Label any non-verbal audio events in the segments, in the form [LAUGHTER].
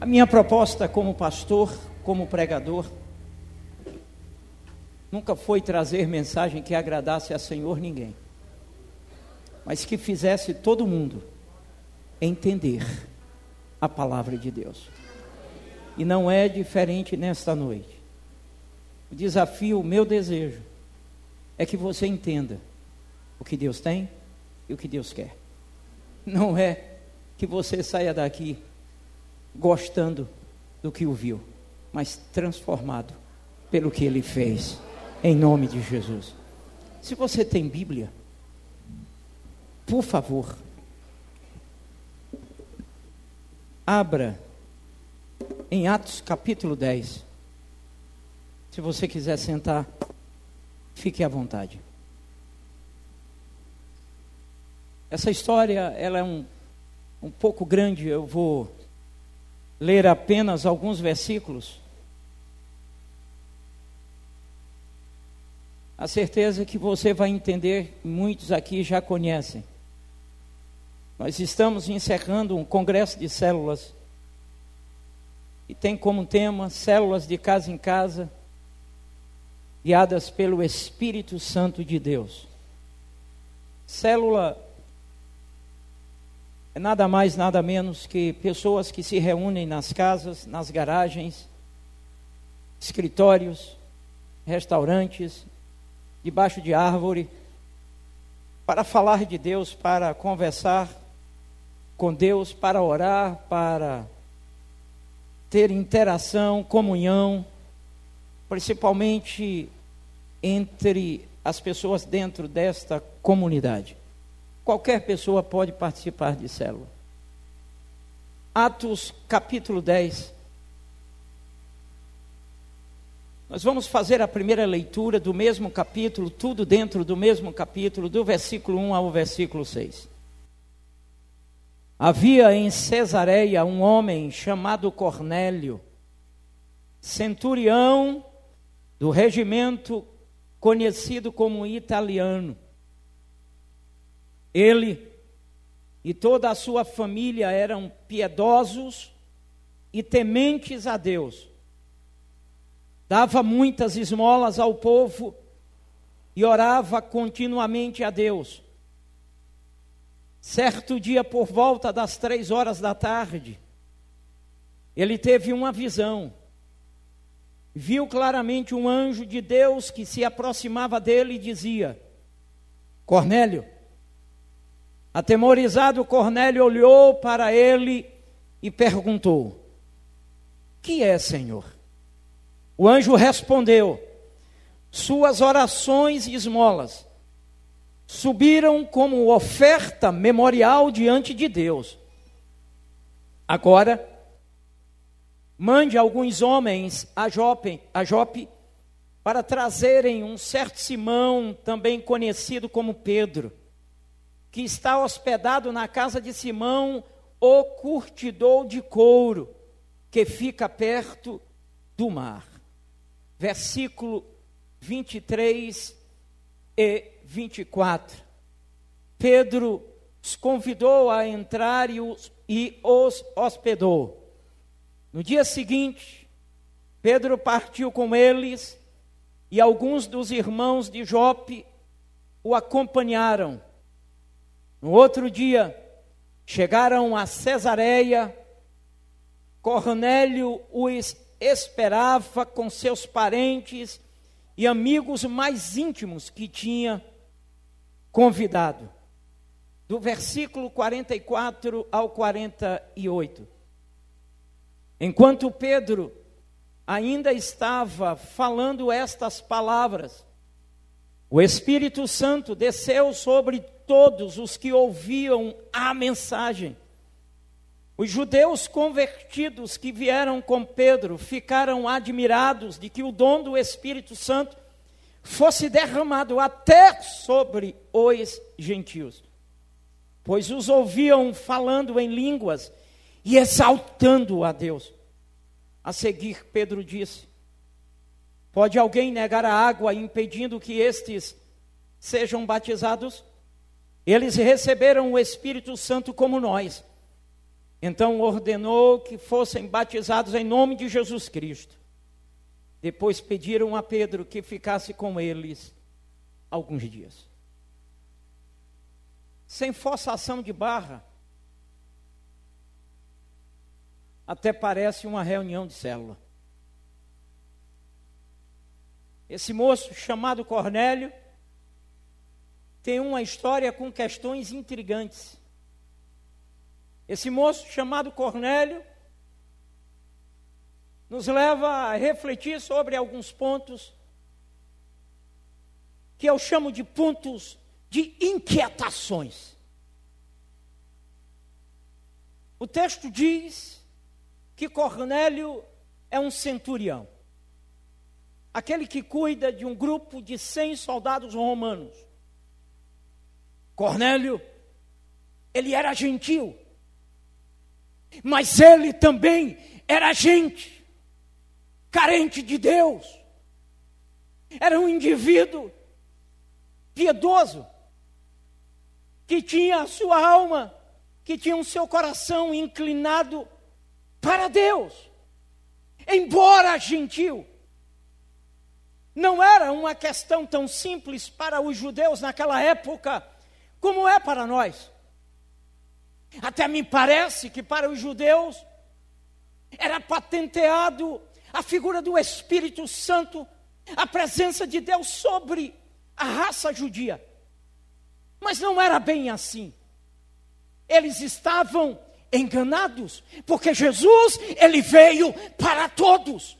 A minha proposta como pastor, como pregador, nunca foi trazer mensagem que agradasse a Senhor ninguém, mas que fizesse todo mundo entender a palavra de Deus. E não é diferente nesta noite. O desafio, o meu desejo, é que você entenda o que Deus tem e o que Deus quer. Não é que você saia daqui gostando do que ouviu, mas transformado pelo que ele fez, em nome de Jesus. Se você tem Bíblia, por favor, abra em Atos capítulo 10. Se você quiser sentar, fique à vontade. Essa história, ela é um, um pouco grande, eu vou ler apenas alguns versículos. A certeza que você vai entender, muitos aqui já conhecem. Nós estamos encerrando um congresso de células e tem como tema células de casa em casa, guiadas pelo Espírito Santo de Deus. Célula é nada mais, nada menos que pessoas que se reúnem nas casas, nas garagens, escritórios, restaurantes, debaixo de árvore, para falar de Deus, para conversar com Deus, para orar, para ter interação, comunhão, principalmente entre as pessoas dentro desta comunidade. Qualquer pessoa pode participar de célula. Atos capítulo 10. Nós vamos fazer a primeira leitura do mesmo capítulo, tudo dentro do mesmo capítulo, do versículo 1 ao versículo 6. Havia em Cesareia um homem chamado Cornélio, centurião do regimento conhecido como italiano ele e toda a sua família eram piedosos e tementes a Deus. Dava muitas esmolas ao povo e orava continuamente a Deus. Certo dia, por volta das três horas da tarde, ele teve uma visão. Viu claramente um anjo de Deus que se aproximava dele e dizia: Cornélio. Atemorizado, Cornélio olhou para ele e perguntou: Que é, Senhor? O anjo respondeu: Suas orações e esmolas subiram como oferta memorial diante de Deus. Agora, mande alguns homens a Jope, a Jope para trazerem um certo Simão, também conhecido como Pedro que está hospedado na casa de Simão, o curtidor de couro, que fica perto do mar. Versículo 23 e 24. Pedro os convidou a entrar e os, e os hospedou. No dia seguinte, Pedro partiu com eles e alguns dos irmãos de Jope o acompanharam no outro dia, chegaram a Cesareia, Cornélio os esperava com seus parentes e amigos mais íntimos que tinha convidado. Do versículo 44 ao 48. Enquanto Pedro ainda estava falando estas palavras, o Espírito Santo desceu sobre todos os que ouviam a mensagem. Os judeus convertidos que vieram com Pedro ficaram admirados de que o dom do Espírito Santo fosse derramado até sobre os gentios, pois os ouviam falando em línguas e exaltando a Deus. A seguir, Pedro disse: Pode alguém negar a água impedindo que estes sejam batizados? Eles receberam o Espírito Santo como nós. Então ordenou que fossem batizados em nome de Jesus Cristo. Depois pediram a Pedro que ficasse com eles alguns dias. Sem forçação de barra, até parece uma reunião de célula. Esse moço chamado Cornélio tem uma história com questões intrigantes. Esse moço chamado Cornélio nos leva a refletir sobre alguns pontos que eu chamo de pontos de inquietações. O texto diz que Cornélio é um centurião, aquele que cuida de um grupo de cem soldados romanos. Cornélio, ele era gentil, mas ele também era gente, carente de Deus. Era um indivíduo piedoso, que tinha a sua alma, que tinha o seu coração inclinado para Deus. Embora gentil, não era uma questão tão simples para os judeus naquela época como é para nós. Até me parece que para os judeus era patenteado a figura do Espírito Santo, a presença de Deus sobre a raça judia. Mas não era bem assim. Eles estavam enganados, porque Jesus, ele veio para todos.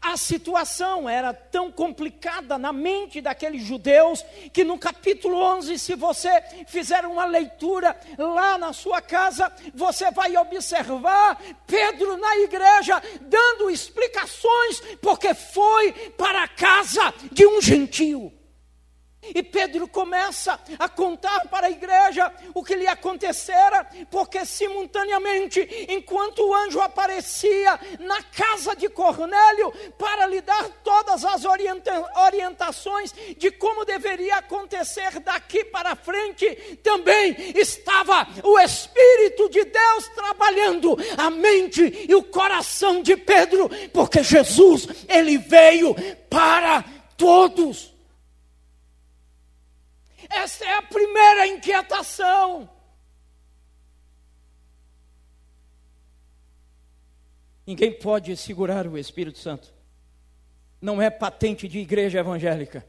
A situação era tão complicada na mente daqueles judeus que no capítulo 11, se você fizer uma leitura lá na sua casa, você vai observar Pedro na igreja dando explicações, porque foi para a casa de um gentio. E Pedro começa a contar para a igreja o que lhe acontecera, porque simultaneamente, enquanto o anjo aparecia na casa de Cornélio para lhe dar todas as orienta orientações de como deveria acontecer daqui para frente, também estava o Espírito de Deus trabalhando a mente e o coração de Pedro, porque Jesus, ele veio para todos. Essa é a primeira inquietação. Ninguém pode segurar o Espírito Santo. Não é patente de igreja evangélica.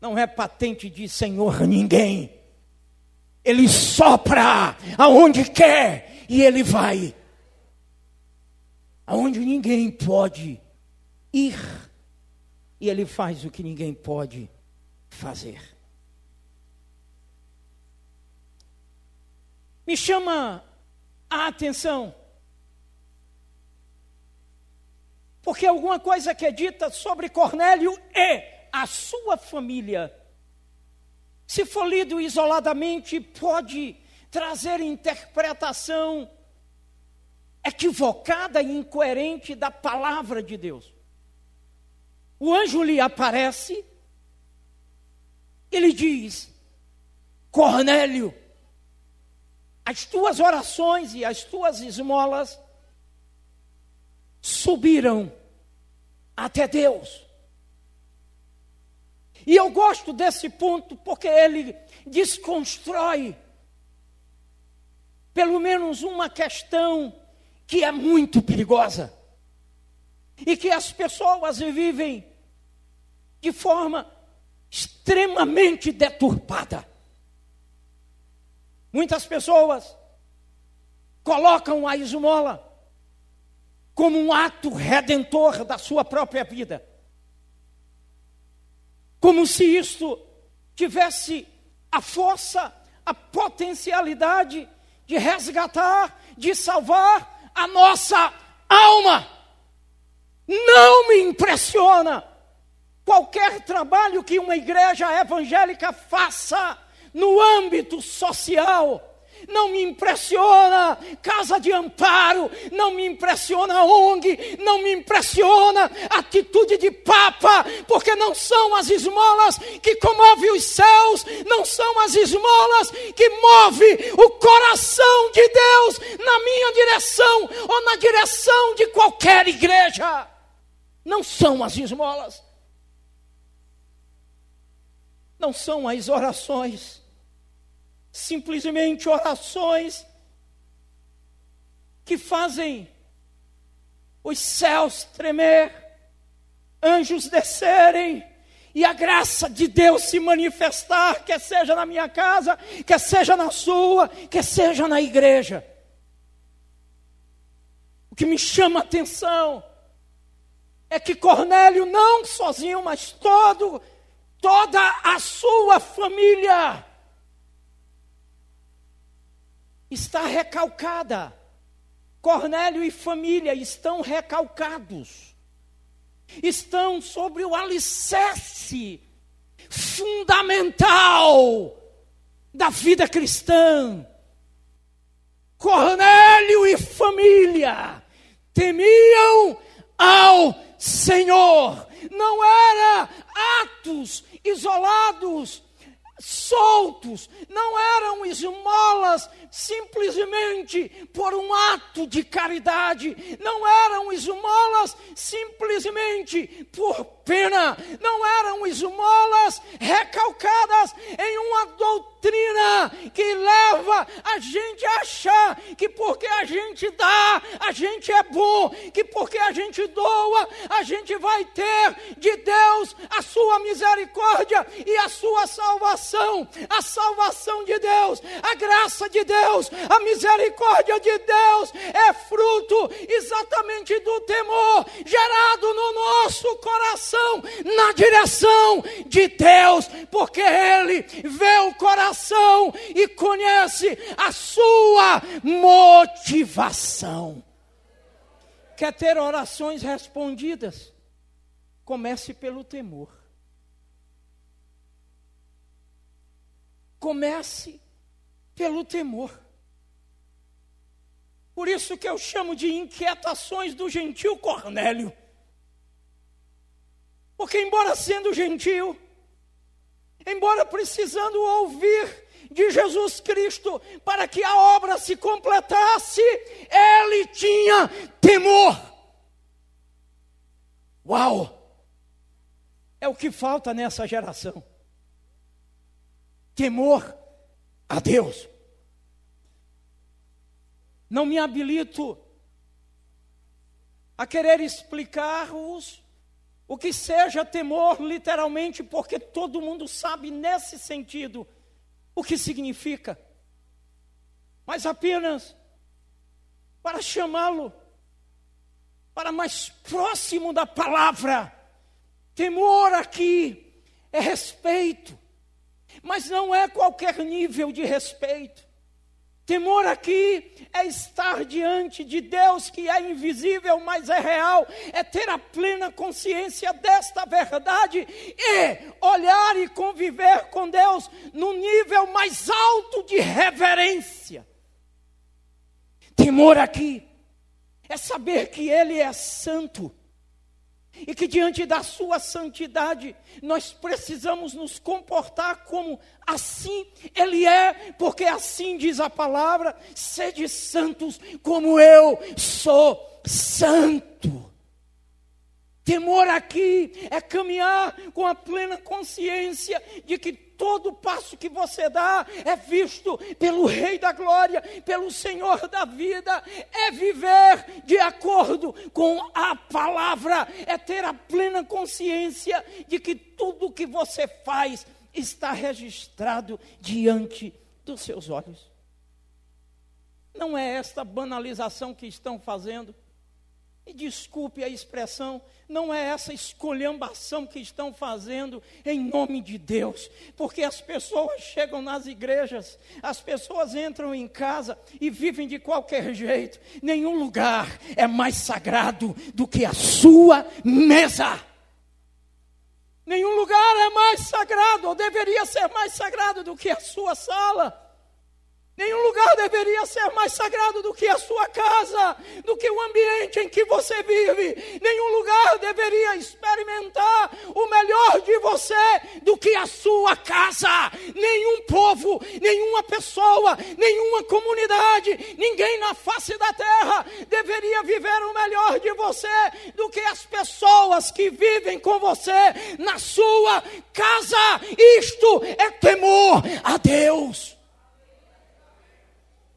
Não é patente de Senhor ninguém. Ele sopra aonde quer e ele vai. Aonde ninguém pode ir. E ele faz o que ninguém pode fazer. Me chama a atenção, porque alguma coisa que é dita sobre Cornélio e a sua família, se for lido isoladamente, pode trazer interpretação equivocada e incoerente da palavra de Deus. O anjo lhe aparece ele diz: Cornélio, as tuas orações e as tuas esmolas subiram até Deus. E eu gosto desse ponto porque ele desconstrói pelo menos uma questão que é muito perigosa e que as pessoas vivem de forma extremamente deturpada. Muitas pessoas colocam a esmola como um ato redentor da sua própria vida. Como se isto tivesse a força, a potencialidade de resgatar, de salvar a nossa alma. Não me impressiona qualquer trabalho que uma igreja evangélica faça no âmbito social, não me impressiona casa de amparo, não me impressiona ONG, não me impressiona atitude de papa, porque não são as esmolas que comovem os céus, não são as esmolas que move o coração de Deus na minha direção ou na direção de qualquer igreja. Não são as esmolas. Não são as orações simplesmente orações que fazem os céus tremer, anjos descerem e a graça de Deus se manifestar, quer seja na minha casa, quer seja na sua, quer seja na igreja. O que me chama a atenção é que Cornélio não sozinho, mas todo toda a sua família está recalcada. Cornélio e família estão recalcados. Estão sobre o alicerce fundamental da vida cristã. Cornélio e família temiam ao Senhor. Não era atos isolados, soltos, não eram esmolas simplesmente por um ato de caridade, não eram esmolas simplesmente por pena, não eram esmolas recalcadas em uma doutrina que leva a gente a achar que porque a gente dá, a gente é bom, que porque a gente doa, a gente vai ter de Deus a sua misericórdia e a sua salvação, a salvação de Deus, a graça de Deus, a misericórdia de Deus é fruto exatamente do temor gerado no nosso coração, na direção de Deus, porque Ele vê o coração e conhece a sua motivação. Quer ter orações respondidas? Comece pelo temor. Comece pelo temor. Por isso que eu chamo de inquietações do gentil Cornélio. Porque, embora sendo gentil, embora precisando ouvir de Jesus Cristo para que a obra se completasse, ele tinha temor. Uau! É o que falta nessa geração. Temor a Deus. Não me habilito a querer explicar-os o que seja temor, literalmente, porque todo mundo sabe nesse sentido o que significa. Mas apenas para chamá-lo para mais próximo da palavra. Temor aqui é respeito, mas não é qualquer nível de respeito. Temor aqui é estar diante de Deus que é invisível, mas é real, é ter a plena consciência desta verdade e olhar e conviver com Deus no nível mais alto de reverência. Temor aqui é saber que Ele é santo e que diante da sua santidade nós precisamos nos comportar como assim ele é, porque assim diz a palavra: sede santos como eu sou santo. Temor aqui é caminhar com a plena consciência de que todo passo que você dá é visto pelo Rei da Glória, pelo Senhor da vida, é viver de acordo com a palavra, é ter a plena consciência de que tudo que você faz está registrado diante dos seus olhos. Não é esta banalização que estão fazendo. E desculpe a expressão, não é essa escolhambação que estão fazendo em nome de Deus, porque as pessoas chegam nas igrejas, as pessoas entram em casa e vivem de qualquer jeito. Nenhum lugar é mais sagrado do que a sua mesa. Nenhum lugar é mais sagrado, ou deveria ser mais sagrado do que a sua sala. Nenhum lugar deveria ser mais sagrado do que a sua casa, do que o ambiente em que você vive. Nenhum lugar deveria experimentar o melhor de você do que a sua casa. Nenhum povo, nenhuma pessoa, nenhuma comunidade, ninguém na face da terra deveria viver o melhor de você do que as pessoas que vivem com você na sua casa. Isto é temor a Deus.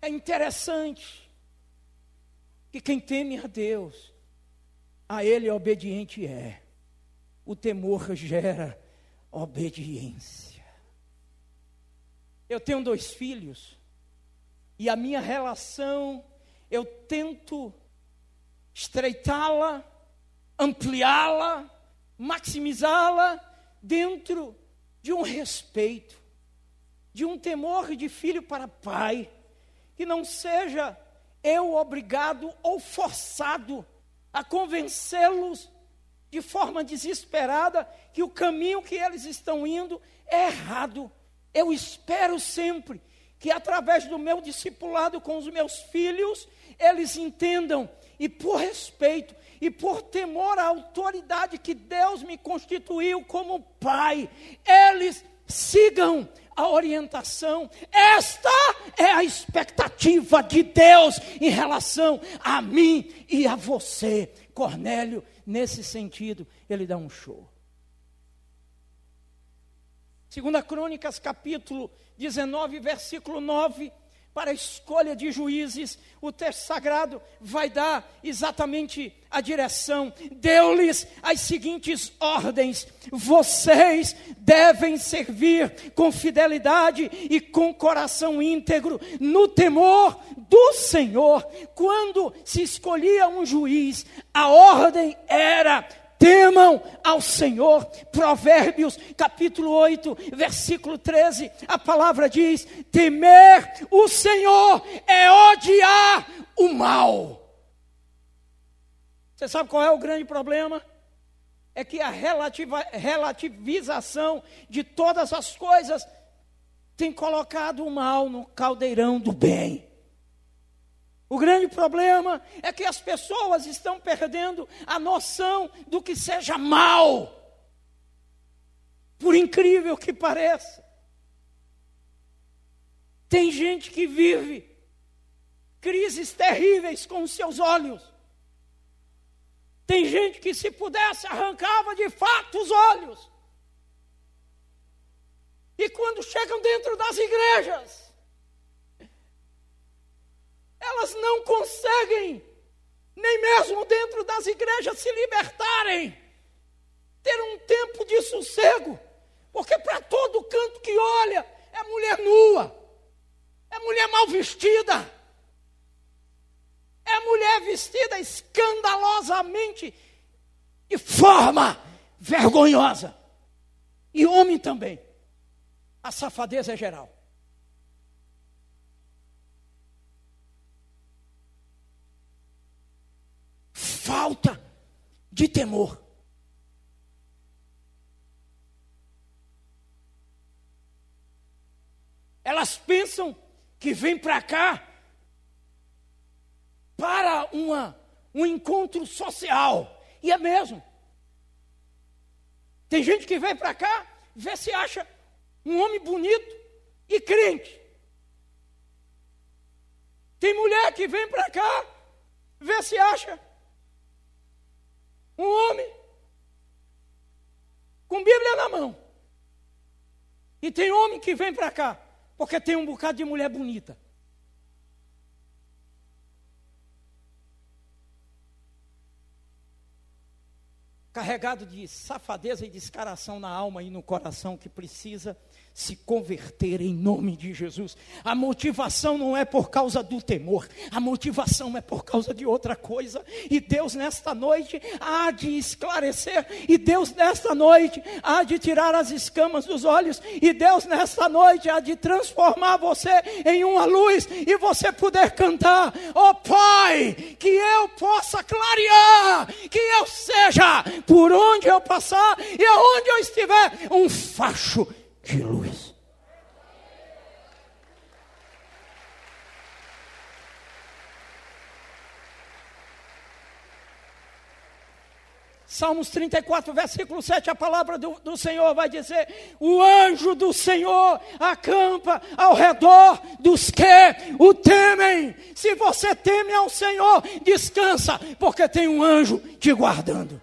É interessante que quem teme a Deus, a Ele obediente é. O temor gera obediência. Eu tenho dois filhos e a minha relação, eu tento estreitá-la, ampliá-la, maximizá-la dentro de um respeito, de um temor de filho para pai que não seja eu obrigado ou forçado a convencê-los de forma desesperada que o caminho que eles estão indo é errado. Eu espero sempre que através do meu discipulado com os meus filhos, eles entendam e por respeito e por temor à autoridade que Deus me constituiu como pai, eles sigam a orientação. Esta é a expectativa de Deus em relação a mim e a você. Cornélio, nesse sentido, ele dá um show. Segunda Crônicas, capítulo 19, versículo 9 para a escolha de juízes, o texto sagrado vai dar exatamente a direção. Deu-lhes as seguintes ordens: vocês devem servir com fidelidade e com coração íntegro, no temor do Senhor. Quando se escolhia um juiz, a ordem era temam ao Senhor. Provérbios capítulo 8, versículo 13, a palavra diz: temer o Senhor é odiar o mal. Você sabe qual é o grande problema? É que a relativa, relativização de todas as coisas tem colocado o mal no caldeirão do bem. O grande problema é que as pessoas estão perdendo a noção do que seja mal. Por incrível que pareça. Tem gente que vive crises terríveis com os seus olhos. Tem gente que, se pudesse, arrancava de fato os olhos. E quando chegam dentro das igrejas, elas não conseguem, nem mesmo dentro das igrejas, se libertarem, ter um tempo de sossego, porque para todo canto que olha é mulher nua, é mulher mal vestida, é mulher vestida escandalosamente, de forma vergonhosa, e homem também. A safadeza é geral. Falta de temor. Elas pensam que vem para cá para uma, um encontro social. E é mesmo. Tem gente que vem para cá, vê se acha um homem bonito e crente. Tem mulher que vem para cá, vê se acha um homem com Bíblia na mão. E tem homem que vem para cá porque tem um bocado de mulher bonita. Carregado de safadeza e descaração na alma e no coração que precisa se converter em nome de Jesus. A motivação não é por causa do temor, a motivação é por causa de outra coisa. E Deus nesta noite há de esclarecer, e Deus nesta noite há de tirar as escamas dos olhos, e Deus nesta noite há de transformar você em uma luz e você poder cantar: Oh Pai, que eu possa clarear, que eu seja por onde eu passar e aonde eu estiver um facho de luz. Salmos 34, versículo 7, a palavra do, do, Senhor vai dizer: O anjo do Senhor acampa ao redor dos que o temem. Se você teme ao Senhor, descansa, porque tem um anjo te guardando.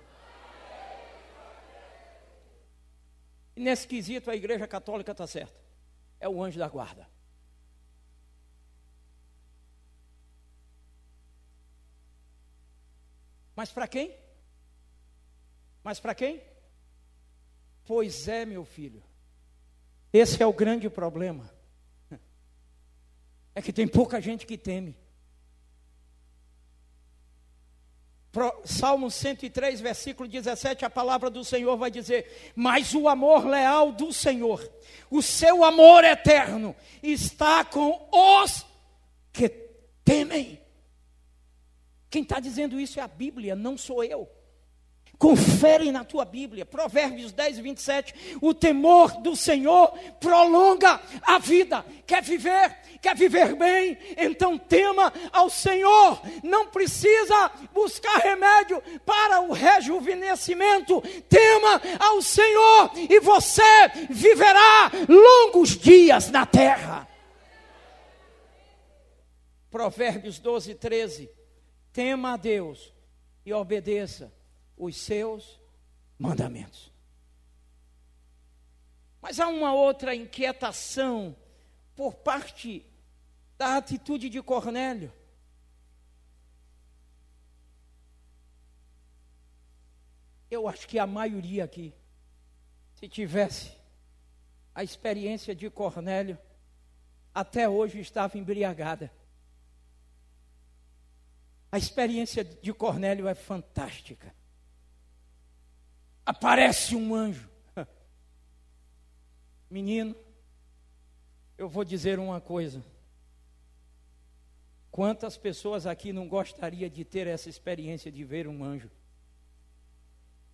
E nesse quesito, a igreja católica está certa. É o anjo da guarda. Mas para quem? Mas para quem? Pois é, meu filho. Esse é o grande problema. [LAUGHS] É que tem pouca gente que teme. Salmo 103, versículo 17, a palavra do Senhor vai dizer: Mas o amor leal do Senhor, o seu amor eterno, está com os que temem. Quem está dizendo isso é a Bíblia, não sou eu. Confere na tua Bíblia, Provérbios 10, 27. O temor do Senhor prolonga a vida. Quer viver? Quer viver bem? Então tema ao Senhor. Não precisa buscar remédio para o rejuvenescimento. Tema ao Senhor e você viverá longos dias na terra. Provérbios 12, 13. Tema a Deus e obedeça os seus mandamentos. Mas há uma outra inquietação por parte da atitude de Cornélio. Eu acho que a maioria aqui, se tivesse a experiência de Cornélio, até hoje estava embriagada. A experiência de Cornélio é fantástica aparece um anjo. [LAUGHS] Menino, eu vou dizer uma coisa. Quantas pessoas aqui não gostaria de ter essa experiência de ver um anjo?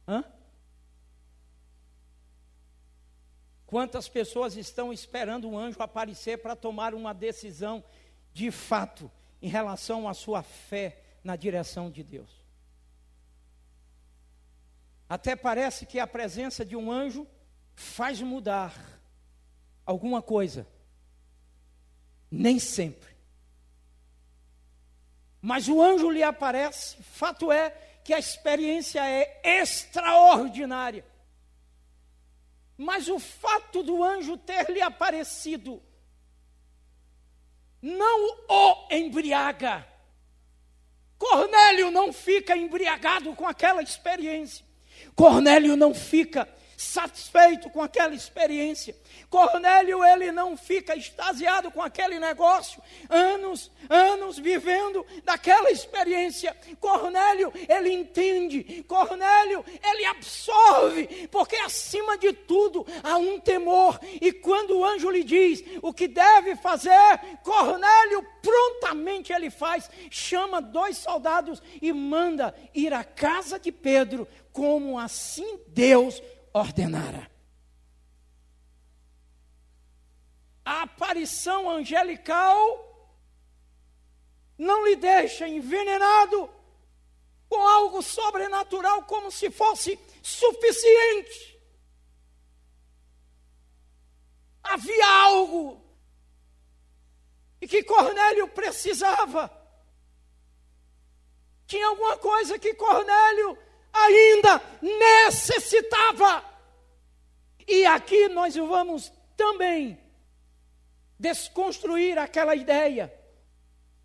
Hã? Quantas pessoas estão esperando um anjo aparecer para tomar uma decisão de fato em relação à sua fé na direção de Deus? Até parece que a presença de um anjo faz mudar alguma coisa. Nem sempre. Mas o anjo lhe aparece, fato é que a experiência é extraordinária. Mas o fato do anjo ter lhe aparecido não o embriaga. Cornélio não fica embriagado com aquela experiência. Cornélio não fica satisfeito com aquela experiência. Cornélio, ele não fica extasiado com aquele negócio, anos, anos vivendo daquela experiência. Cornélio, ele entende, Cornélio, ele absorve, porque acima de tudo há um temor. E quando o anjo lhe diz o que deve fazer, Cornélio prontamente ele faz, chama dois soldados e manda ir à casa de Pedro como assim Deus ordenara. A aparição angelical não lhe deixa envenenado com algo sobrenatural como se fosse suficiente. Havia algo e que Cornélio precisava. Tinha alguma coisa que Cornélio ainda necessitava. E aqui nós vamos também desconstruir aquela ideia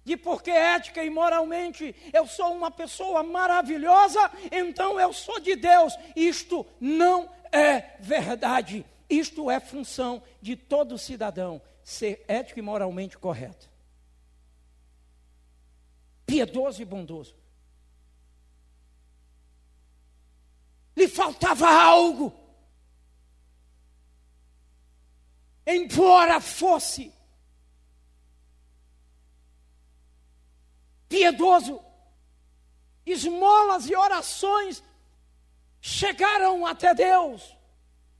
de porque ética e moralmente eu sou uma pessoa maravilhosa, então eu sou de Deus. Isto não é verdade. Isto é função de todo cidadão ser ético e moralmente correto. Piedoso e bondoso. Lhe faltava algo. Embora fosse piedoso, esmolas e orações chegaram até Deus.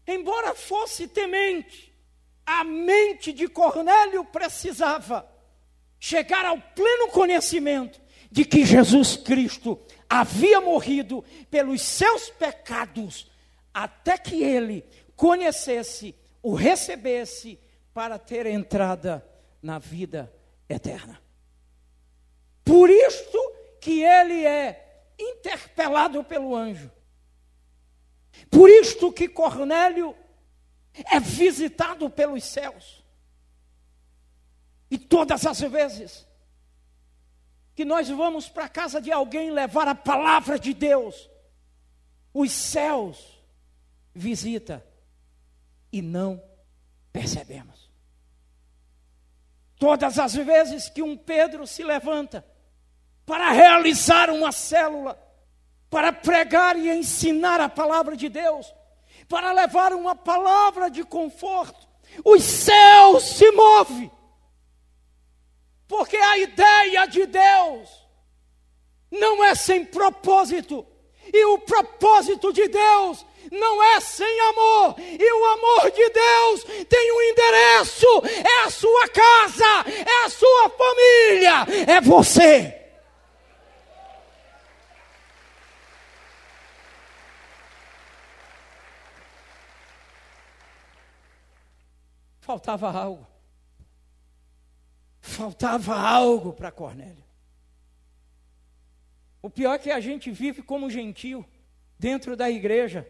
Embora fosse temente, a mente de Cornélio precisava chegar ao pleno conhecimento de que Jesus Cristo havia morrido pelos seus pecados, até que ele conhecesse, o recebesse para ter entrada na vida eterna. Por isto que ele é interpelado pelo anjo. Por isto que Cornélio é visitado pelos céus. E todas as vezes que nós vamos para a casa de alguém levar a palavra de Deus, os céus visita e não percebemos. Todas as vezes que um Pedro se levanta para realizar uma célula, para pregar e ensinar a palavra de Deus, para levar uma palavra de conforto, os céus se movem. Porque a ideia de Deus não é sem propósito, e o propósito de Deus não é sem amor, e o amor de Deus tem um endereço: é a sua casa, é a sua família, é você. Faltava algo. Faltava algo para Cornélio. O pior é que a gente vive como gentil dentro da igreja.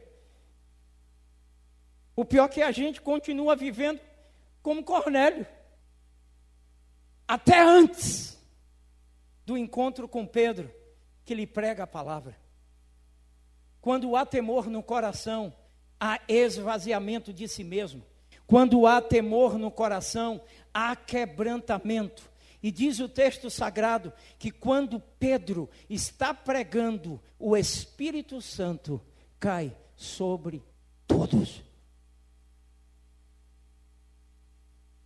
O pior é que a gente continua vivendo como Cornélio. Até antes do encontro com Pedro, que lhe prega a palavra. Quando há temor no coração, há esvaziamento de si mesmo. Quando há temor no coração, há quebrantamento. E diz o texto sagrado que quando Pedro está pregando, o Espírito Santo cai sobre todos. O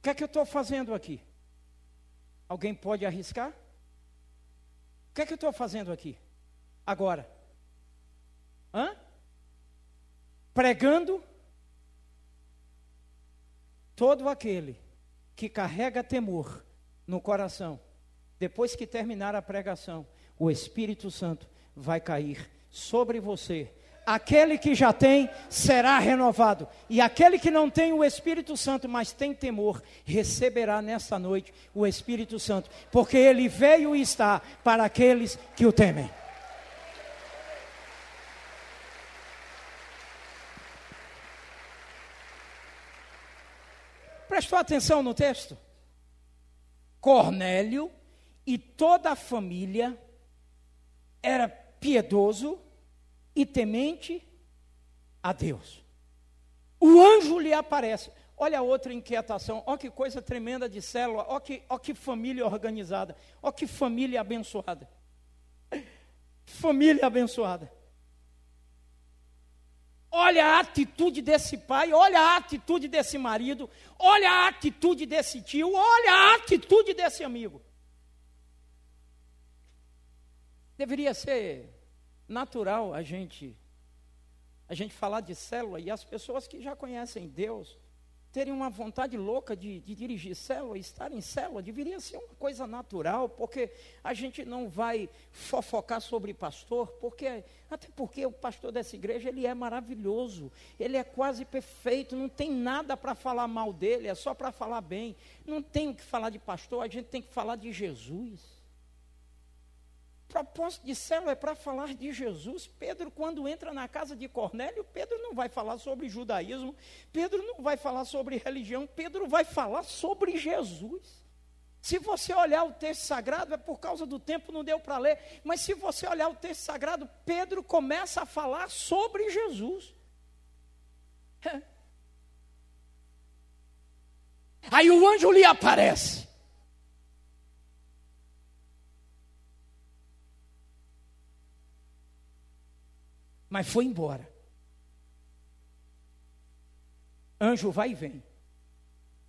que é que eu estou fazendo aqui? Alguém pode arriscar? O que é que eu estou fazendo aqui? Agora? Hã? Pregando Todo aquele que carrega temor no coração, depois que terminar a pregação, o Espírito Santo vai cair sobre você. Aquele que já tem será renovado, e aquele que não tem o Espírito Santo, mas tem temor, receberá nesta noite o Espírito Santo, porque ele veio e está para aqueles que o temem. Prestou atenção no texto? Cornélio e toda a família era piedoso e temente a Deus. O anjo lhe aparece. Olha outra inquietação. Olha que coisa tremenda de célula. Olha que, olha que família organizada. Olha que família abençoada. [LAUGHS] Família abençoada. Olha a atitude desse pai, olha a atitude desse marido, olha a atitude desse tio, olha a atitude desse amigo. Deveria ser natural a gente a gente falar de célula e as pessoas que já conhecem Deus terem uma vontade louca de, de, dirigir célula, estar em célula, deveria ser uma coisa natural, porque a gente não vai fofocar sobre pastor, porque até porque o pastor dessa igreja ele é maravilhoso, ele é quase perfeito, não tem nada para falar mal dele, é só para falar bem. Não tem o que falar de pastor, a gente tem que falar de Jesus propósito de célula é para falar de Jesus. Pedro, quando entra na casa de Cornélio, Pedro não vai falar sobre judaísmo, Pedro não vai falar sobre religião, Pedro vai falar sobre Jesus. Se você olhar o texto sagrado, é por causa do tempo, não deu para ler, mas se você olhar o texto sagrado, Pedro começa a falar sobre Jesus. [LAUGHS] Aí o anjo lhe aparece. Mas foi embora. Anjo vai e vem.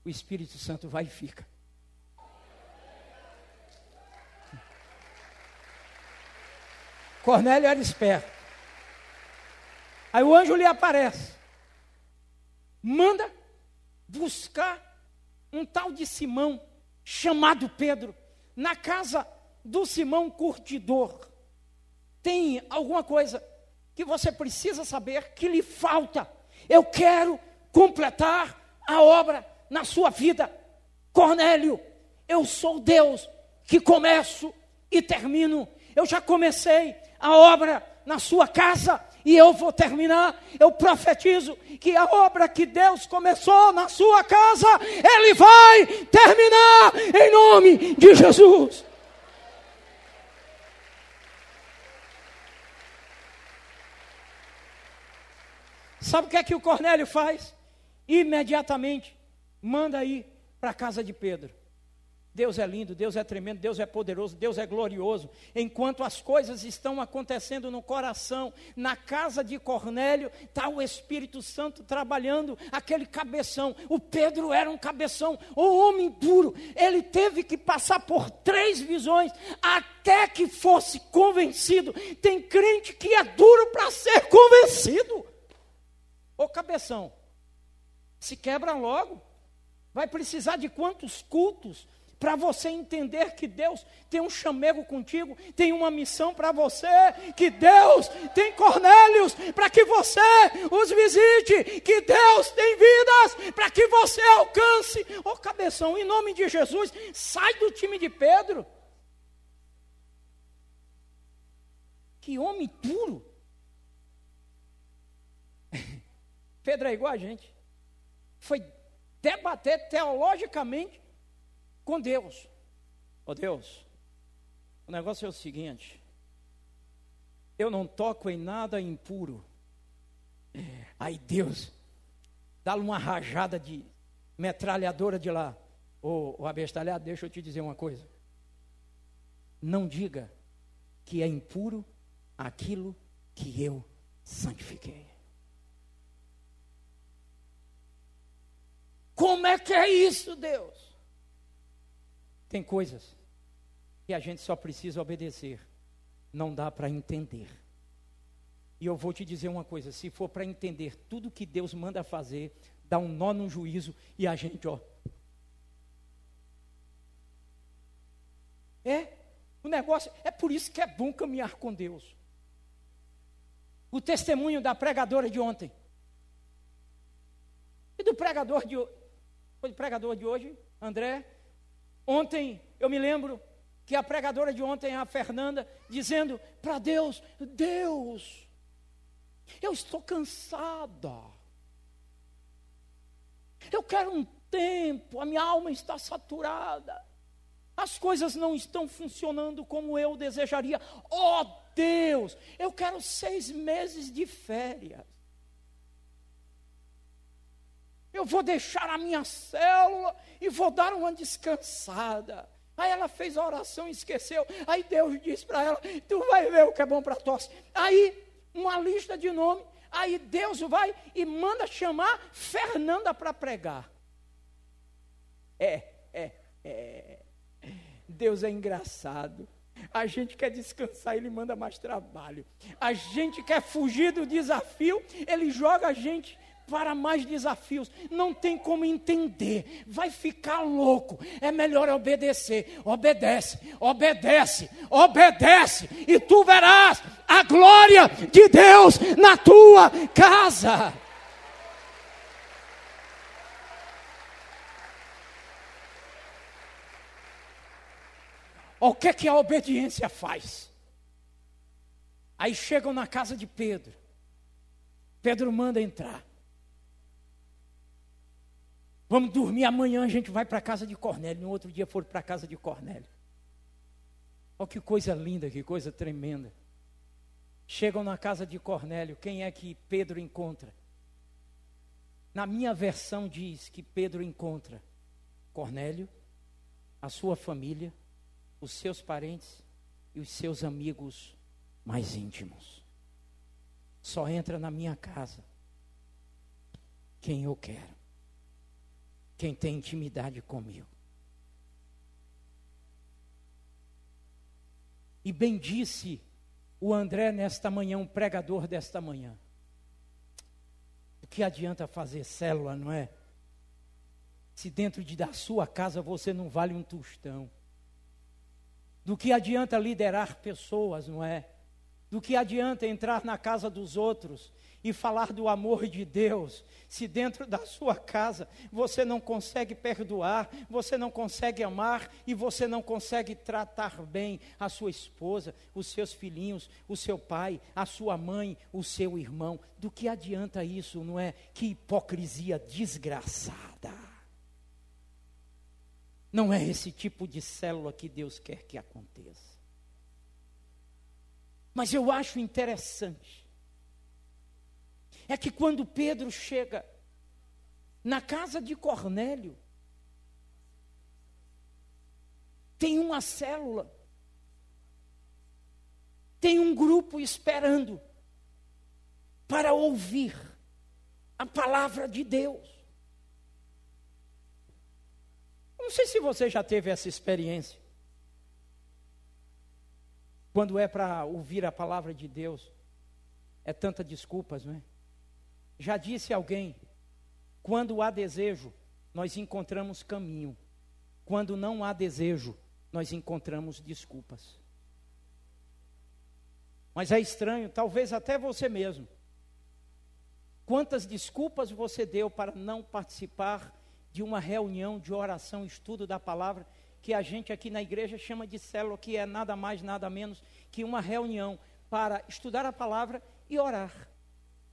O Espírito Santo vai e fica. Cornélio era esperto. Aí o anjo lhe aparece. Manda buscar um tal de Simão, chamado Pedro, na casa do Simão Curtidor. Tem alguma coisa que você precisa saber que lhe falta. Eu quero completar a obra na sua vida. Cornélio, eu sou Deus que começo e termino. Eu já comecei a obra na sua casa e eu vou terminar. Eu profetizo que a obra que Deus começou na sua casa, Ele vai terminar em nome de Jesus. Sabe o que é que o Cornélio faz? Imediatamente manda ir para a casa de Pedro. Deus é lindo, Deus é tremendo, Deus é poderoso, Deus é glorioso. Enquanto as coisas estão acontecendo no coração, na casa de Cornélio, está o Espírito Santo trabalhando aquele cabeção. O Pedro era um cabeção, um homem puro. Ele teve que passar por três visões até que fosse convencido. Tem crente que é duro para ser convencido. Ô cabeção, se quebra logo. Vai precisar de quantos cultos para você entender que Deus tem um chamego contigo, tem uma missão para você, que Deus tem Cornélios para que você os visite, que Deus tem vidas para que você alcance. Ô cabeção, em nome de Jesus, sai do time de Pedro. Que homem puro. Pedro é igual a gente. Foi debater teologicamente com Deus. Ó oh Deus, o negócio é o seguinte: eu não toco em nada impuro. Aí Deus dá uma rajada de metralhadora de lá. Ô, oh, abestalhado, deixa eu te dizer uma coisa. Não diga que é impuro aquilo que eu santifiquei. Como é que é isso, Deus? Tem coisas que a gente só precisa obedecer, não dá para entender. E eu vou te dizer uma coisa: se for para entender tudo que Deus manda fazer, dá um nó no juízo e a gente, ó. É, o negócio, é por isso que é bom caminhar com Deus. O testemunho da pregadora de ontem. E do pregador de foi o pregador de hoje, André, Ontem eu me lembro que a pregadora de ontem, a Fernanda, dizendo para Deus: Deus, eu estou cansada. Eu quero um tempo, a minha alma está saturada. As coisas não estão funcionando como eu desejaria. Oh Deus, eu quero seis meses de férias. Eu vou deixar a minha célula e vou dar uma descansada. Aí ela fez a oração e esqueceu. Aí Deus disse para ela: Tu vai ver o que é bom para tosse. Aí, uma lista de nome. Aí Deus vai e manda chamar Fernanda para pregar. É, é, é. Deus é engraçado. A gente quer descansar, ele manda mais trabalho. A gente quer fugir do desafio, ele joga a gente para mais desafios. Não tem como entender. Vai ficar louco. É melhor obedecer. Obedece, obedece, obedece. E tu verás a glória de Deus na tua casa. O que é que a obediência faz? Aí chegam na casa de Pedro. Pedro manda entrar. Vamos dormir amanhã, a gente vai para a casa de Cornélio. No outro dia foram para a casa de Cornélio. Olha que coisa linda, que coisa tremenda. Chegam na casa de Cornélio, quem é que Pedro encontra? Na minha versão diz que Pedro encontra Cornélio, a sua família, os seus parentes e os seus amigos mais íntimos. Só entra na minha casa quem eu quero quem tem intimidade comigo. E bendisse o André nesta manhã, um pregador desta manhã. O que adianta fazer célula, não é? Se dentro de, da sua casa você não vale um tostão. Do que adianta liderar pessoas, não é? Do que adianta entrar na casa dos outros e falar do amor de Deus, se dentro da sua casa você não consegue perdoar, você não consegue amar e você não consegue tratar bem a sua esposa, os seus filhinhos, o seu pai, a sua mãe, o seu irmão, do que adianta isso, não é? Que hipocrisia desgraçada. Não é esse tipo de célula que Deus quer que aconteça. Mas eu acho interessante é que quando Pedro chega na casa de Cornélio, tem uma célula, tem um grupo esperando para ouvir a palavra de Deus. Não sei se você já teve essa experiência. Quando é para ouvir a palavra de Deus, é tanta desculpas, não é? Já disse alguém: quando há desejo, nós encontramos caminho. Quando não há desejo, nós encontramos desculpas. Mas é estranho, talvez até você mesmo. Quantas desculpas você deu para não participar de uma reunião de oração, estudo da palavra, que a gente aqui na igreja chama de célula, que é nada mais, nada menos que uma reunião para estudar a palavra e orar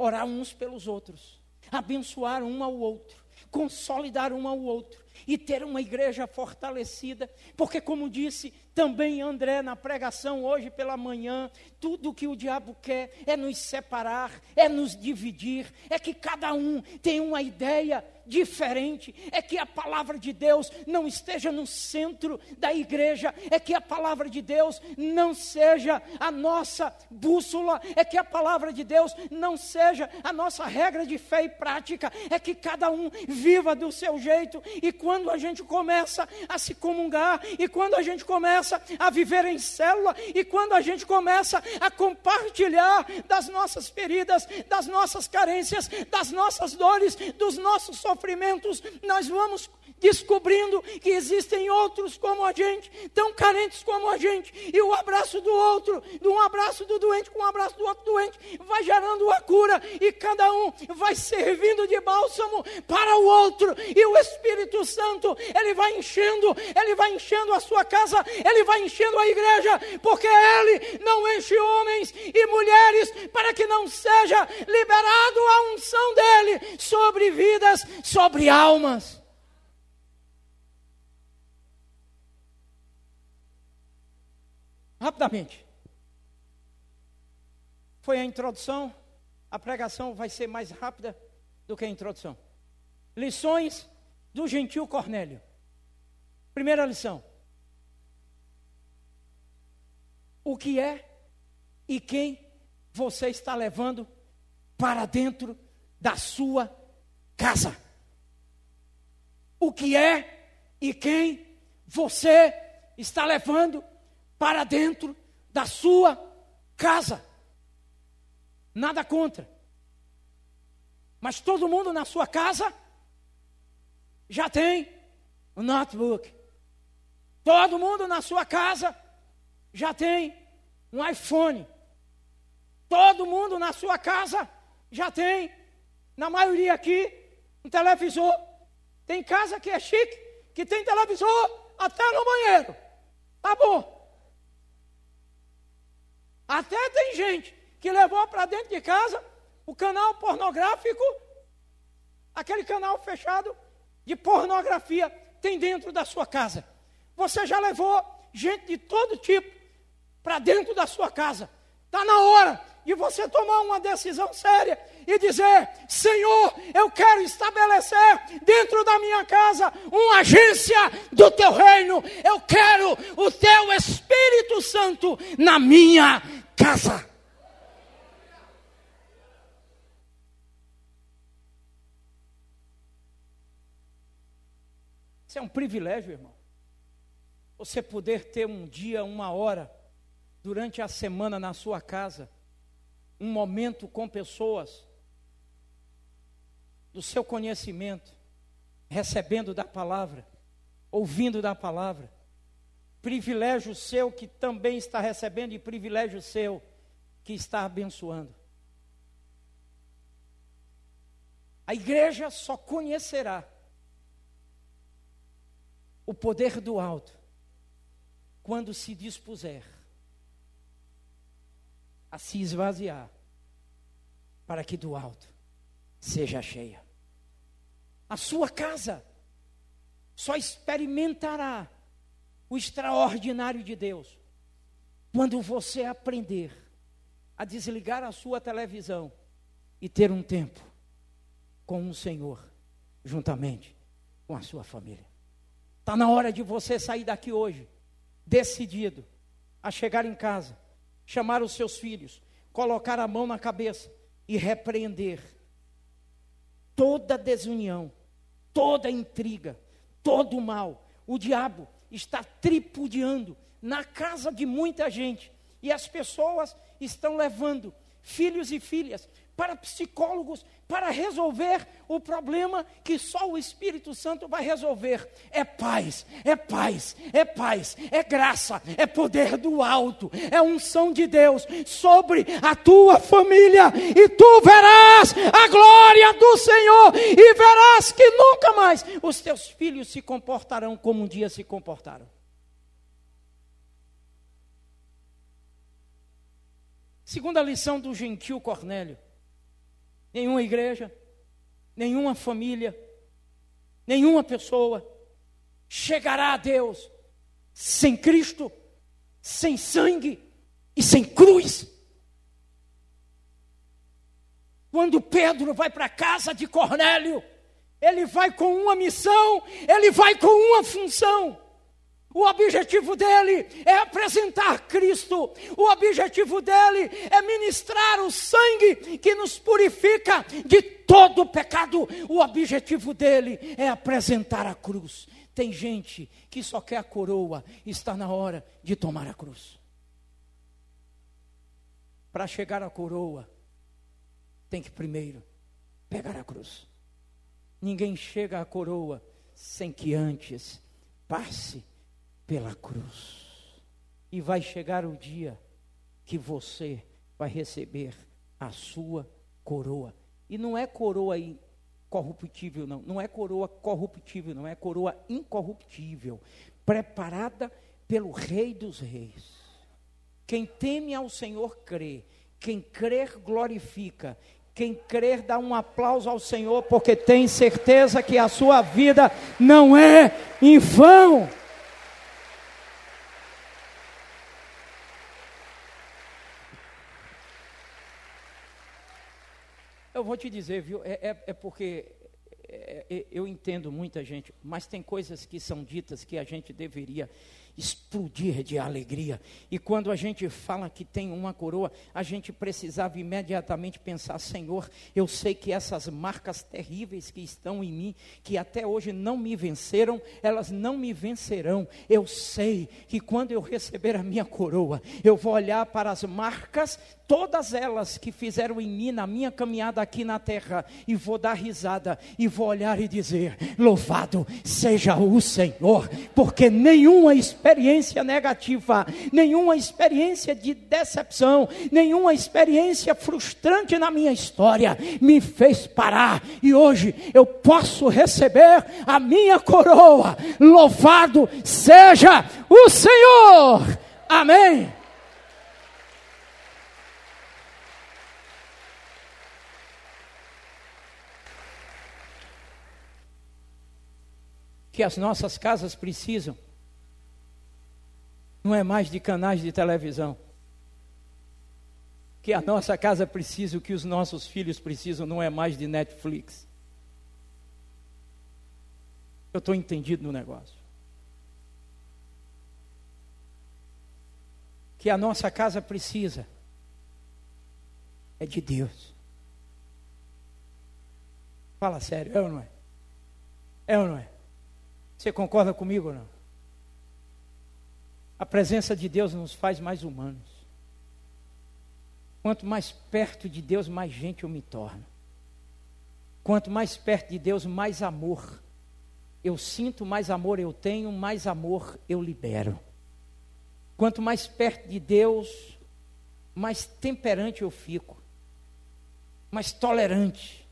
orar uns pelos outros, abençoar um ao outro, consolidar um ao outro e ter uma igreja fortalecida, porque, como disse também André na pregação hoje pela manhã, tudo que o diabo quer é nos separar, é nos dividir, é que cada um tem uma ideia diferente, é que a palavra de Deus não esteja no centro da igreja, é que a palavra de Deus não seja a nossa bússola, é que a palavra de Deus não seja a nossa regra de fé e prática, é que cada um viva do seu jeito, e quando a gente começa a se comungar, e quando a gente começa a viver em célula, e quando a gente começa a compartilhar das nossas feridas, das nossas carências, das nossas dores, dos nossos sofrimentos, nós vamos descobrindo que existem outros como a gente, tão carentes como a gente, e o abraço do outro, de um abraço do doente com um abraço do outro doente, vai gerando a cura, e cada um vai servindo de bálsamo para o outro, e o Espírito Santo, ele vai enchendo, ele vai enchendo a sua casa, ele vai enchendo a igreja, porque ele não enche homens e mulheres para que não seja liberado a unção dele sobre vidas, sobre almas. Rapidamente. Foi a introdução. A pregação vai ser mais rápida do que a introdução. Lições do gentil Cornélio. Primeira lição. O que é e quem você está levando para dentro da sua casa? O que é e quem você está levando para dentro da sua casa. Nada contra. Mas todo mundo na sua casa já tem um notebook. Todo mundo na sua casa já tem um iPhone. Todo mundo na sua casa já tem, na maioria aqui, um televisor. Tem casa que é chique, que tem televisor até no banheiro. Tá bom. Até tem gente que levou para dentro de casa o canal pornográfico, aquele canal fechado de pornografia, tem dentro da sua casa. Você já levou gente de todo tipo para dentro da sua casa. Está na hora de você tomar uma decisão séria e dizer: Senhor, eu quero estabelecer dentro da minha casa uma agência do teu reino. Eu quero o teu Espírito Santo na minha casa. Isso é um privilégio, irmão. Você poder ter um dia, uma hora, durante a semana na sua casa, um momento com pessoas do seu conhecimento, recebendo da palavra, ouvindo da palavra, privilégio seu que também está recebendo e privilégio seu que está abençoando. A igreja só conhecerá o poder do alto quando se dispuser a se esvaziar para que do alto seja cheia. A sua casa só experimentará o extraordinário de Deus quando você aprender a desligar a sua televisão e ter um tempo com o Senhor, juntamente com a sua família. Está na hora de você sair daqui hoje, decidido a chegar em casa, chamar os seus filhos, colocar a mão na cabeça e repreender toda desunião, toda intriga, todo mal. O diabo está tripudiando na casa de muita gente e as pessoas estão levando filhos e filhas para psicólogos para resolver o problema que só o Espírito Santo vai resolver. É paz, é paz, é paz, é graça, é poder do alto, é unção de Deus sobre a tua família, e tu verás a glória do Senhor, e verás que nunca mais os teus filhos se comportarão como um dia se comportaram. Segunda lição do gentil Cornélio nenhuma igreja, nenhuma família, nenhuma pessoa chegará a Deus sem Cristo, sem sangue e sem cruz. Quando Pedro vai para a casa de Cornélio, ele vai com uma missão, ele vai com uma função. O objetivo dele é apresentar Cristo. O objetivo dele é ministrar o sangue que nos purifica de todo pecado. O objetivo dele é apresentar a cruz. Tem gente que só quer a coroa, está na hora de tomar a cruz. Para chegar à coroa, tem que primeiro pegar a cruz. Ninguém chega à coroa sem que antes passe pela cruz. E vai chegar o dia que você vai receber a sua coroa. E não é coroa incorruptível, não. Não é coroa corruptível, não é coroa incorruptível. Preparada pelo Rei dos Reis. Quem teme ao Senhor crê. Quem crer glorifica. Quem crer dá um aplauso ao Senhor, porque tem certeza que a sua vida não é em vão. Eu vou te dizer, viu? É, é, é porque eu entendo muita gente, mas tem coisas que são ditas que a gente deveria explodir de alegria. E quando a gente fala que tem uma coroa, a gente precisava imediatamente pensar: Senhor, eu sei que essas marcas terríveis que estão em mim, que até hoje não me venceram, elas não me vencerão. Eu sei que quando eu receber a minha coroa, eu vou olhar para as marcas, todas elas que fizeram em mim na minha caminhada aqui na terra, e vou dar risada, e vou olhar e dizer: Louvado seja o Senhor, porque nenhuma experiência experiência negativa, nenhuma experiência de decepção, nenhuma experiência frustrante na minha história me fez parar e hoje eu posso receber a minha coroa. Louvado seja o Senhor. Amém. Que as nossas casas precisam não é mais de canais de televisão. Que a nossa casa precisa, o que os nossos filhos precisam, não é mais de Netflix. Eu estou entendido no negócio. Que a nossa casa precisa é de Deus. Fala sério, é ou não é? É ou não é? Você concorda comigo ou não? A presença de Deus nos faz mais humanos. Quanto mais perto de Deus, mais gente eu me torno. Quanto mais perto de Deus, mais amor eu sinto, mais amor eu tenho, mais amor eu libero. quanto mais perto de Deus, mais temperante eu fico, mais tolerante.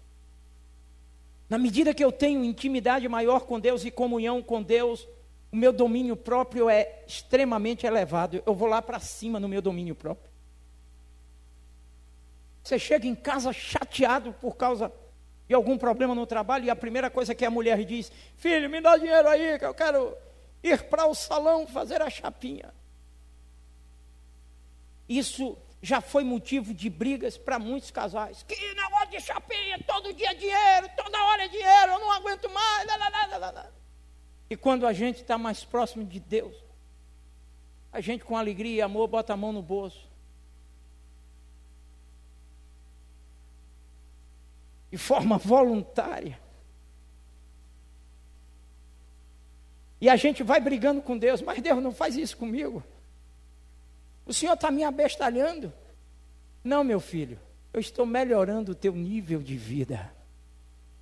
Na medida que eu tenho intimidade maior com Deus e comunhão com Deus, o meu domínio próprio é extremamente elevado. Eu vou lá para cima no meu domínio próprio. Você chega em casa chateado por causa de algum problema no trabalho e a primeira coisa que a mulher diz: Filho, me dá dinheiro aí que eu quero ir para o salão fazer a chapinha. Isso já foi motivo de brigas para muitos casais. Que negócio de chapinha, todo dia é dinheiro, toda hora é dinheiro, eu não aguento mais. Lá, lá, lá, e quando a gente está mais próximo de Deus, a gente com alegria e amor bota a mão no bolso. De forma voluntária. E a gente vai brigando com Deus, mas Deus não faz isso comigo. O Senhor está me abestalhando. Não, meu filho, eu estou melhorando o teu nível de vida.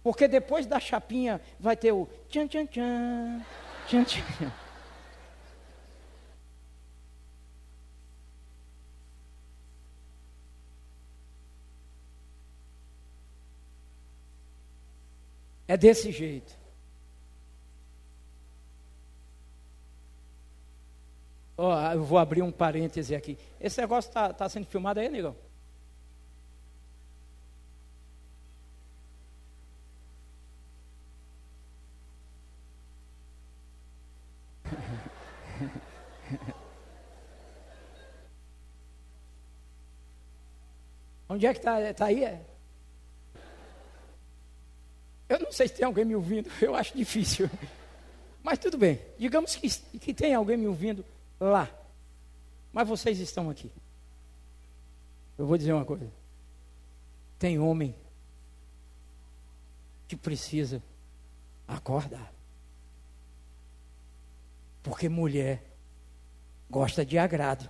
Porque depois da chapinha vai ter o tchan tchan tchan, tchan tchan. É desse jeito. Oh, eu vou abrir um parêntese aqui. Esse negócio está tá sendo filmado aí, negão? Onde é que está? Está aí? É? Eu não sei se tem alguém me ouvindo, [LAUGHS] eu acho difícil. Mas tudo bem, digamos que, que tem alguém me ouvindo lá. Mas vocês estão aqui. Eu vou dizer uma coisa. Tem homem que precisa acordar. Porque mulher gosta de agrado.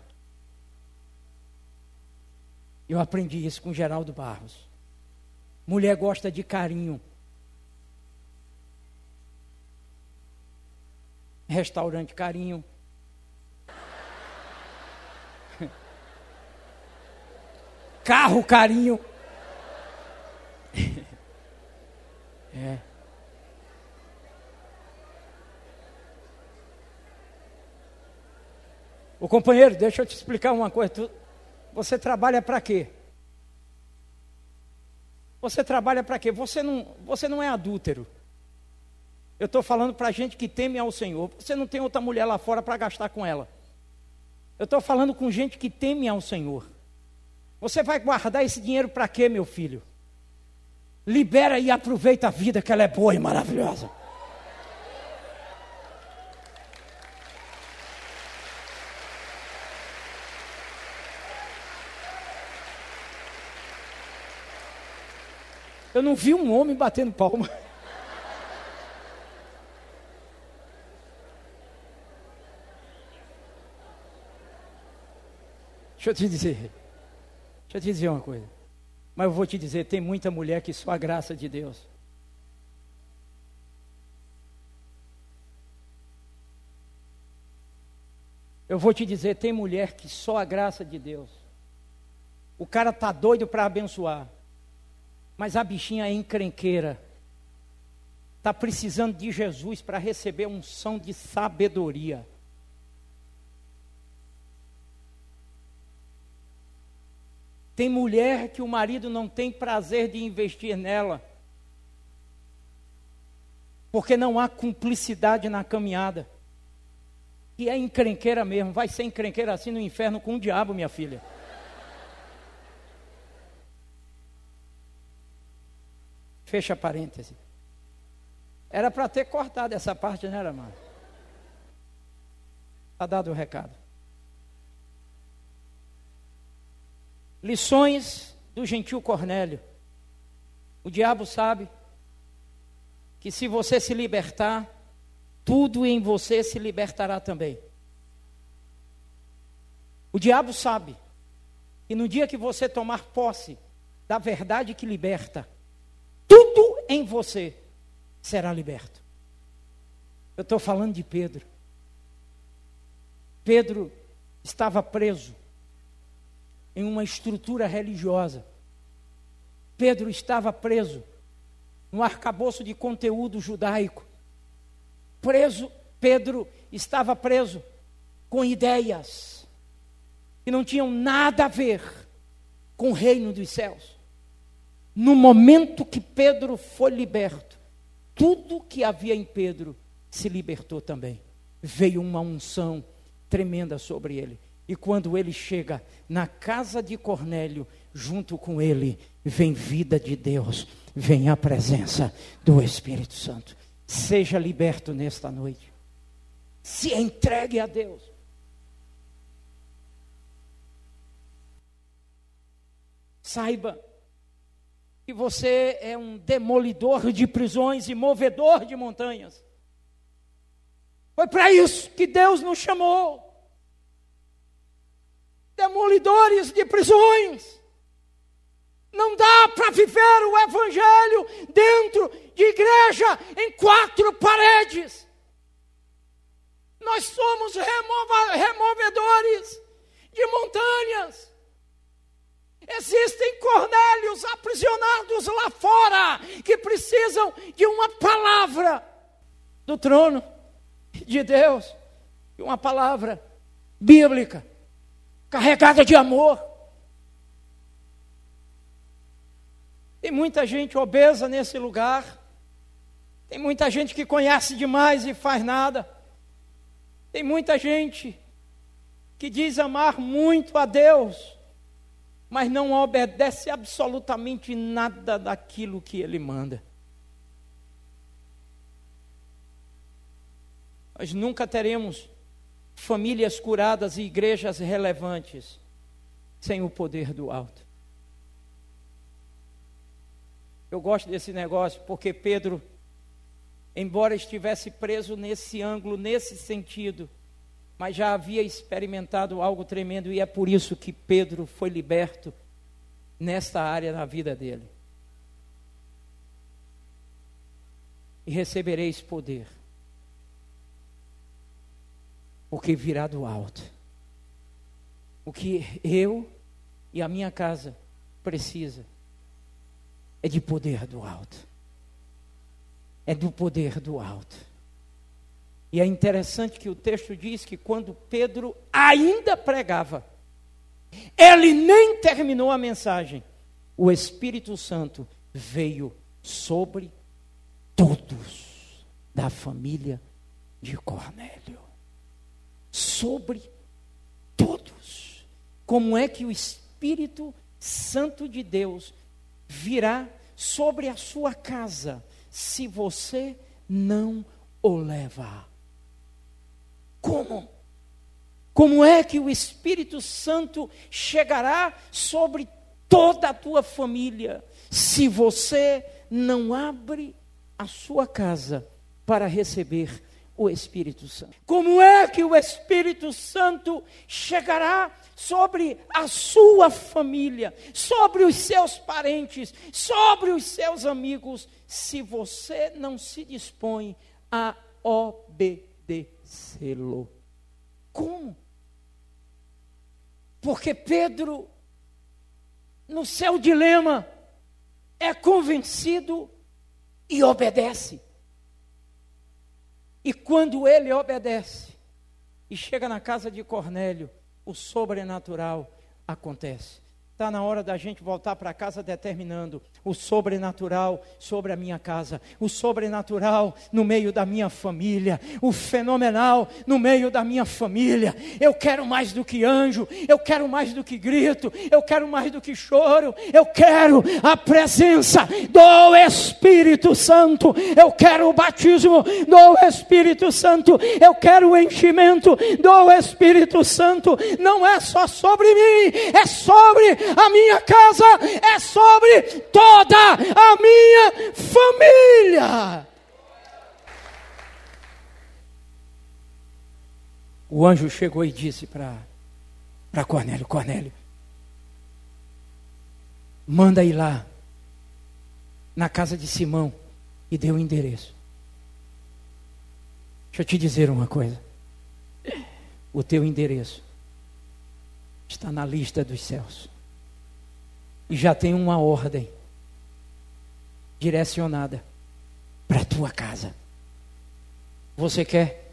Eu aprendi isso com Geraldo Barros. Mulher gosta de carinho. Restaurante carinho, carro carinho. [LAUGHS] é. O companheiro, deixa eu te explicar uma coisa. Tu, você trabalha para quê? Você trabalha para quê? Você não, você não é adúltero. Eu estou falando para gente que teme ao Senhor. Você não tem outra mulher lá fora para gastar com ela. Eu estou falando com gente que teme ao Senhor. Você vai guardar esse dinheiro para quê, meu filho? Libera e aproveita a vida, que ela é boa e maravilhosa. Eu não vi um homem batendo palma. Deixa eu te dizer. Deixa eu te dizer uma coisa. Mas eu vou te dizer, tem muita mulher que só a graça de Deus. Eu vou te dizer, tem mulher que só a graça de Deus. O cara tá doido para abençoar. Mas a bichinha é encrenqueira. Está precisando de Jesus para receber unção de sabedoria. Tem mulher que o marido não tem prazer de investir nela, porque não há cumplicidade na caminhada. E é encrenqueira mesmo, vai ser encrenqueira assim no inferno com o diabo, minha filha. Fecha parêntese. Era para ter cortado essa parte, né, irmã? Está dado o recado. Lições do gentil Cornélio. O diabo sabe que se você se libertar, tudo em você se libertará também. O diabo sabe que no dia que você tomar posse da verdade que liberta, tudo em você será liberto. Eu estou falando de Pedro. Pedro estava preso em uma estrutura religiosa. Pedro estava preso no arcabouço de conteúdo judaico. Preso, Pedro estava preso com ideias que não tinham nada a ver com o reino dos céus. No momento que Pedro foi liberto, tudo que havia em Pedro se libertou também. Veio uma unção tremenda sobre ele. E quando ele chega na casa de Cornélio, junto com ele vem vida de Deus, vem a presença do Espírito Santo. Seja liberto nesta noite. Se entregue a Deus. Saiba que você é um demolidor de prisões e movedor de montanhas. Foi para isso que Deus nos chamou. Demolidores de prisões. Não dá para viver o Evangelho dentro de igreja em quatro paredes. Nós somos remova, removedores de montanhas. Existem Cornélios aprisionados lá fora que precisam de uma palavra do trono de Deus, de uma palavra bíblica, carregada de amor. Tem muita gente obesa nesse lugar, tem muita gente que conhece demais e faz nada, tem muita gente que diz amar muito a Deus mas não obedece absolutamente nada daquilo que ele manda. Nós nunca teremos famílias curadas e igrejas relevantes sem o poder do alto. Eu gosto desse negócio porque Pedro, embora estivesse preso nesse ângulo, nesse sentido, mas já havia experimentado algo tremendo e é por isso que Pedro foi liberto nesta área na vida dele. E recebereis poder, porque virá do alto. O que eu e a minha casa precisa é de poder do alto. É do poder do alto. E é interessante que o texto diz que quando Pedro ainda pregava, ele nem terminou a mensagem, o Espírito Santo veio sobre todos da família de Cornélio. Sobre todos. Como é que o Espírito Santo de Deus virá sobre a sua casa se você não o leva como? Como é que o Espírito Santo chegará sobre toda a tua família se você não abre a sua casa para receber o Espírito Santo? Como é que o Espírito Santo chegará sobre a sua família, sobre os seus parentes, sobre os seus amigos, se você não se dispõe a obedecer? vencê-lo. Como? Porque Pedro, no seu dilema, é convencido e obedece. E quando ele obedece e chega na casa de Cornélio, o sobrenatural acontece. Está na hora da gente voltar para casa determinando o sobrenatural sobre a minha casa, o sobrenatural no meio da minha família, o fenomenal no meio da minha família. Eu quero mais do que anjo, eu quero mais do que grito, eu quero mais do que choro, eu quero a presença do Espírito Santo, eu quero o batismo do Espírito Santo, eu quero o enchimento do Espírito Santo. Não é só sobre mim, é sobre a minha casa, é sobre toda a minha família. O anjo chegou e disse para Cornélio: Cornélio, manda ir lá na casa de Simão e deu o endereço. Deixa eu te dizer uma coisa. O teu endereço está na lista dos céus. E já tem uma ordem direcionada para a tua casa. Você quer?